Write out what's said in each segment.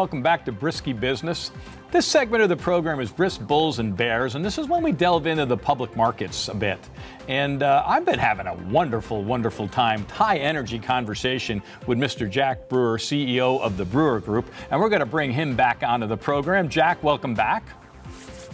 Welcome back to Brisky Business. This segment of the program is Brisk Bulls and Bears, and this is when we delve into the public markets a bit. And uh, I've been having a wonderful, wonderful time, high energy conversation with Mr. Jack Brewer, CEO of the Brewer Group, and we're going to bring him back onto the program. Jack, welcome back.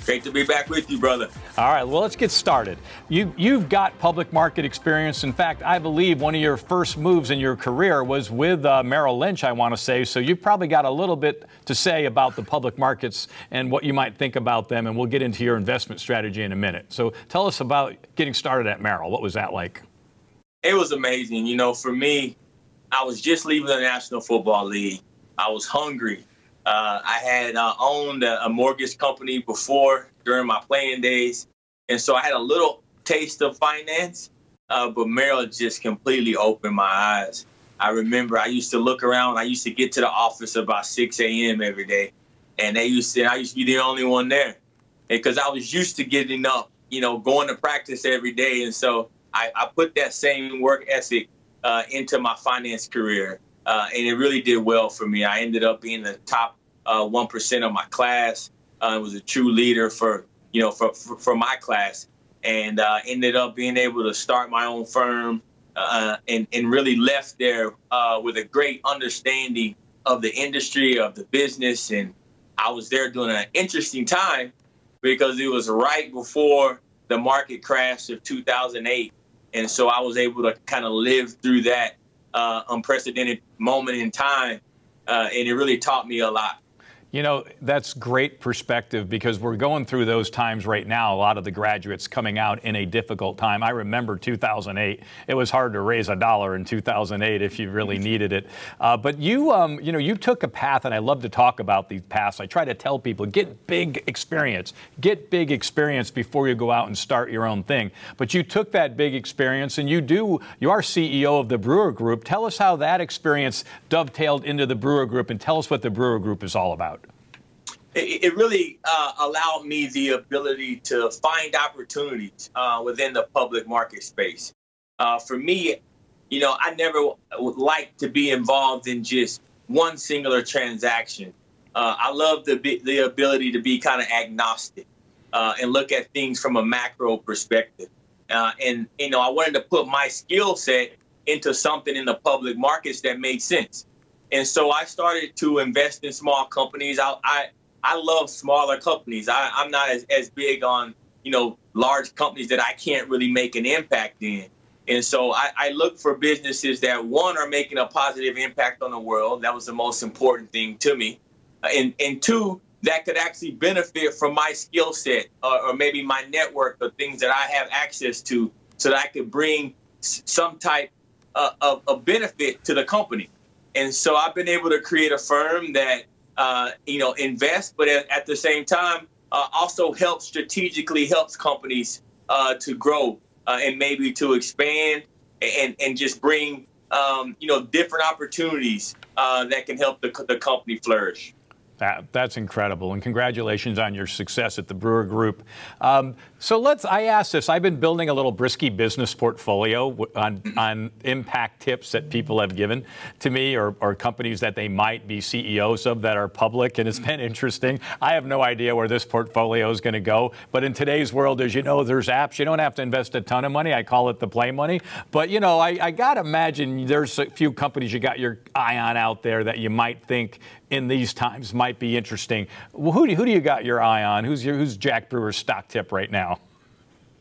Great to be back with you, brother. All right, well, let's get started. You, you've got public market experience. In fact, I believe one of your first moves in your career was with uh, Merrill Lynch, I want to say. So you've probably got a little bit to say about the public markets and what you might think about them. And we'll get into your investment strategy in a minute. So tell us about getting started at Merrill. What was that like? It was amazing. You know, for me, I was just leaving the National Football League. I was hungry. Uh, I had uh, owned a, a, mortgage company before during my playing days, and so I had a little taste of finance. Uh, but Merrill just completely opened my eyes. I remember I used to look around. I used to get to the office about 6 a.m. every day, and they used to. I used to be the only one there, because I was used to getting up, you know, going to practice every day, and so I, I put that same work ethic uh, into my finance career. Uh, and it really did well for me. I ended up being the top uh, one of my class. Uh, was a true leader for you know for for, for my class, and uh, ended up being able to start my own firm uh, and and really left there with a great understanding of the industry of the business, and I was there during an interesting time because it was right before the market crash of 2008, and so I was able to kind of live through that uh, unprecedented moment in time, uh, and it really taught me a lot. You know, that's great perspective because we're going through those times right now. A lot of the graduates coming out in a difficult time. I remember 2008. It was hard to raise a dollar in 2008 if you really needed it. Uh, but you, um, you know, you took a path, and I love to talk about these paths. I try to tell people get big experience, get big experience before you go out and start your own thing. But you took that big experience, and you do. You are CEO of the Brewer Group. Tell us how that experience dovetailed into the Brewer Group, and tell us what the Brewer Group is all about it, it really uh, allowed me the ability to find opportunities uh, within the public market space. Uh, for me, you know, I never would like to be involved in just one singular transaction. Uh, I love the the ability to be kind of agnostic uh, and look at things from a macro perspective. Uh, and you know, I wanted to put my skill set into something in the public markets that made sense. And so I started to invest in small companies. I, I I love smaller companies. I, I'm not as, as big on, you know, large companies that I can't really make an impact in. And so I, I, look for businesses that one are making a positive impact on the world. That was the most important thing to me. Uh, and and two, that could actually benefit from my skill set or, or, maybe my network or things that I have access to so that I could bring some type uh, of, of benefit to the company. And so I've been able to create a firm that uh, you know, invest, but at, at the same time, uh, also helps strategically helps companies uh, to grow uh, and maybe to expand and, and just bring, um, you know, different opportunities uh, that can help the, the company flourish. That, that's incredible, and congratulations on your success at the Brewer Group. Um, so let's. I asked this. I've been building a little brisky business portfolio on on impact tips that people have given to me, or, or companies that they might be CEOs of that are public, and it's been interesting. I have no idea where this portfolio is going to go, but in today's world, as you know, there's apps. You don't have to invest a ton of money. I call it the play money. But you know, I, I got to imagine there's a few companies you got your eye on out there that you might think in these times might be interesting. Well, who, do, who do you got your eye on? Who's, your, who's Jack Brewer's stock tip right now?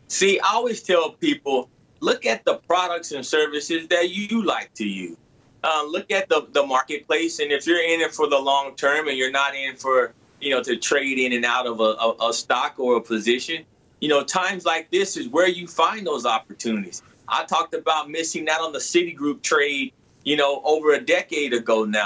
See, I always tell people look at the products and services that you like to use. Uh, look at the, the marketplace, and if you're in it for the long term and you're not in for you know to trade in and out of a, a, a stock or a position, you know times like this is where you find those opportunities. I talked about missing out on the Citigroup trade, you know, over a decade ago now.